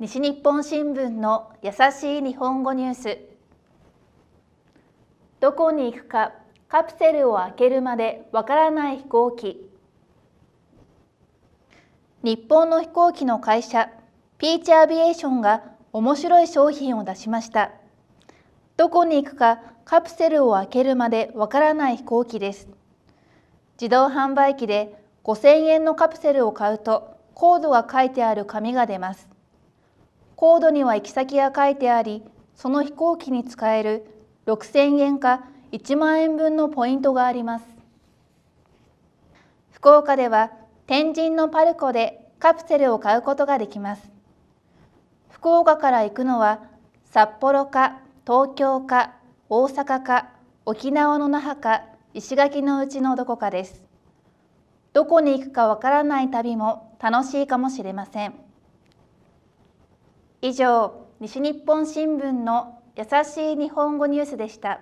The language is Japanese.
西日本新聞の優しい日本語ニュース。どこに行くかカプセルを開けるまでわからない飛行機。日本の飛行機の会社ピーチアビエーションが面白い商品を出しました。どこに行くかカプセルを開けるまでわからない飛行機です。自動販売機で5000円のカプセルを買うとコードが書いてある紙が出ます。コードには行き先が書いてあり、その飛行機に使える6000円か1万円分のポイントがあります。福岡では天神のパルコでカプセルを買うことができます。福岡から行くのは札幌か東京か大阪か沖縄の那覇か石垣のうちのどこかです。どこに行くかわからない旅も楽しいかもしれません。以上西日本新聞の優しい日本語ニュースでした。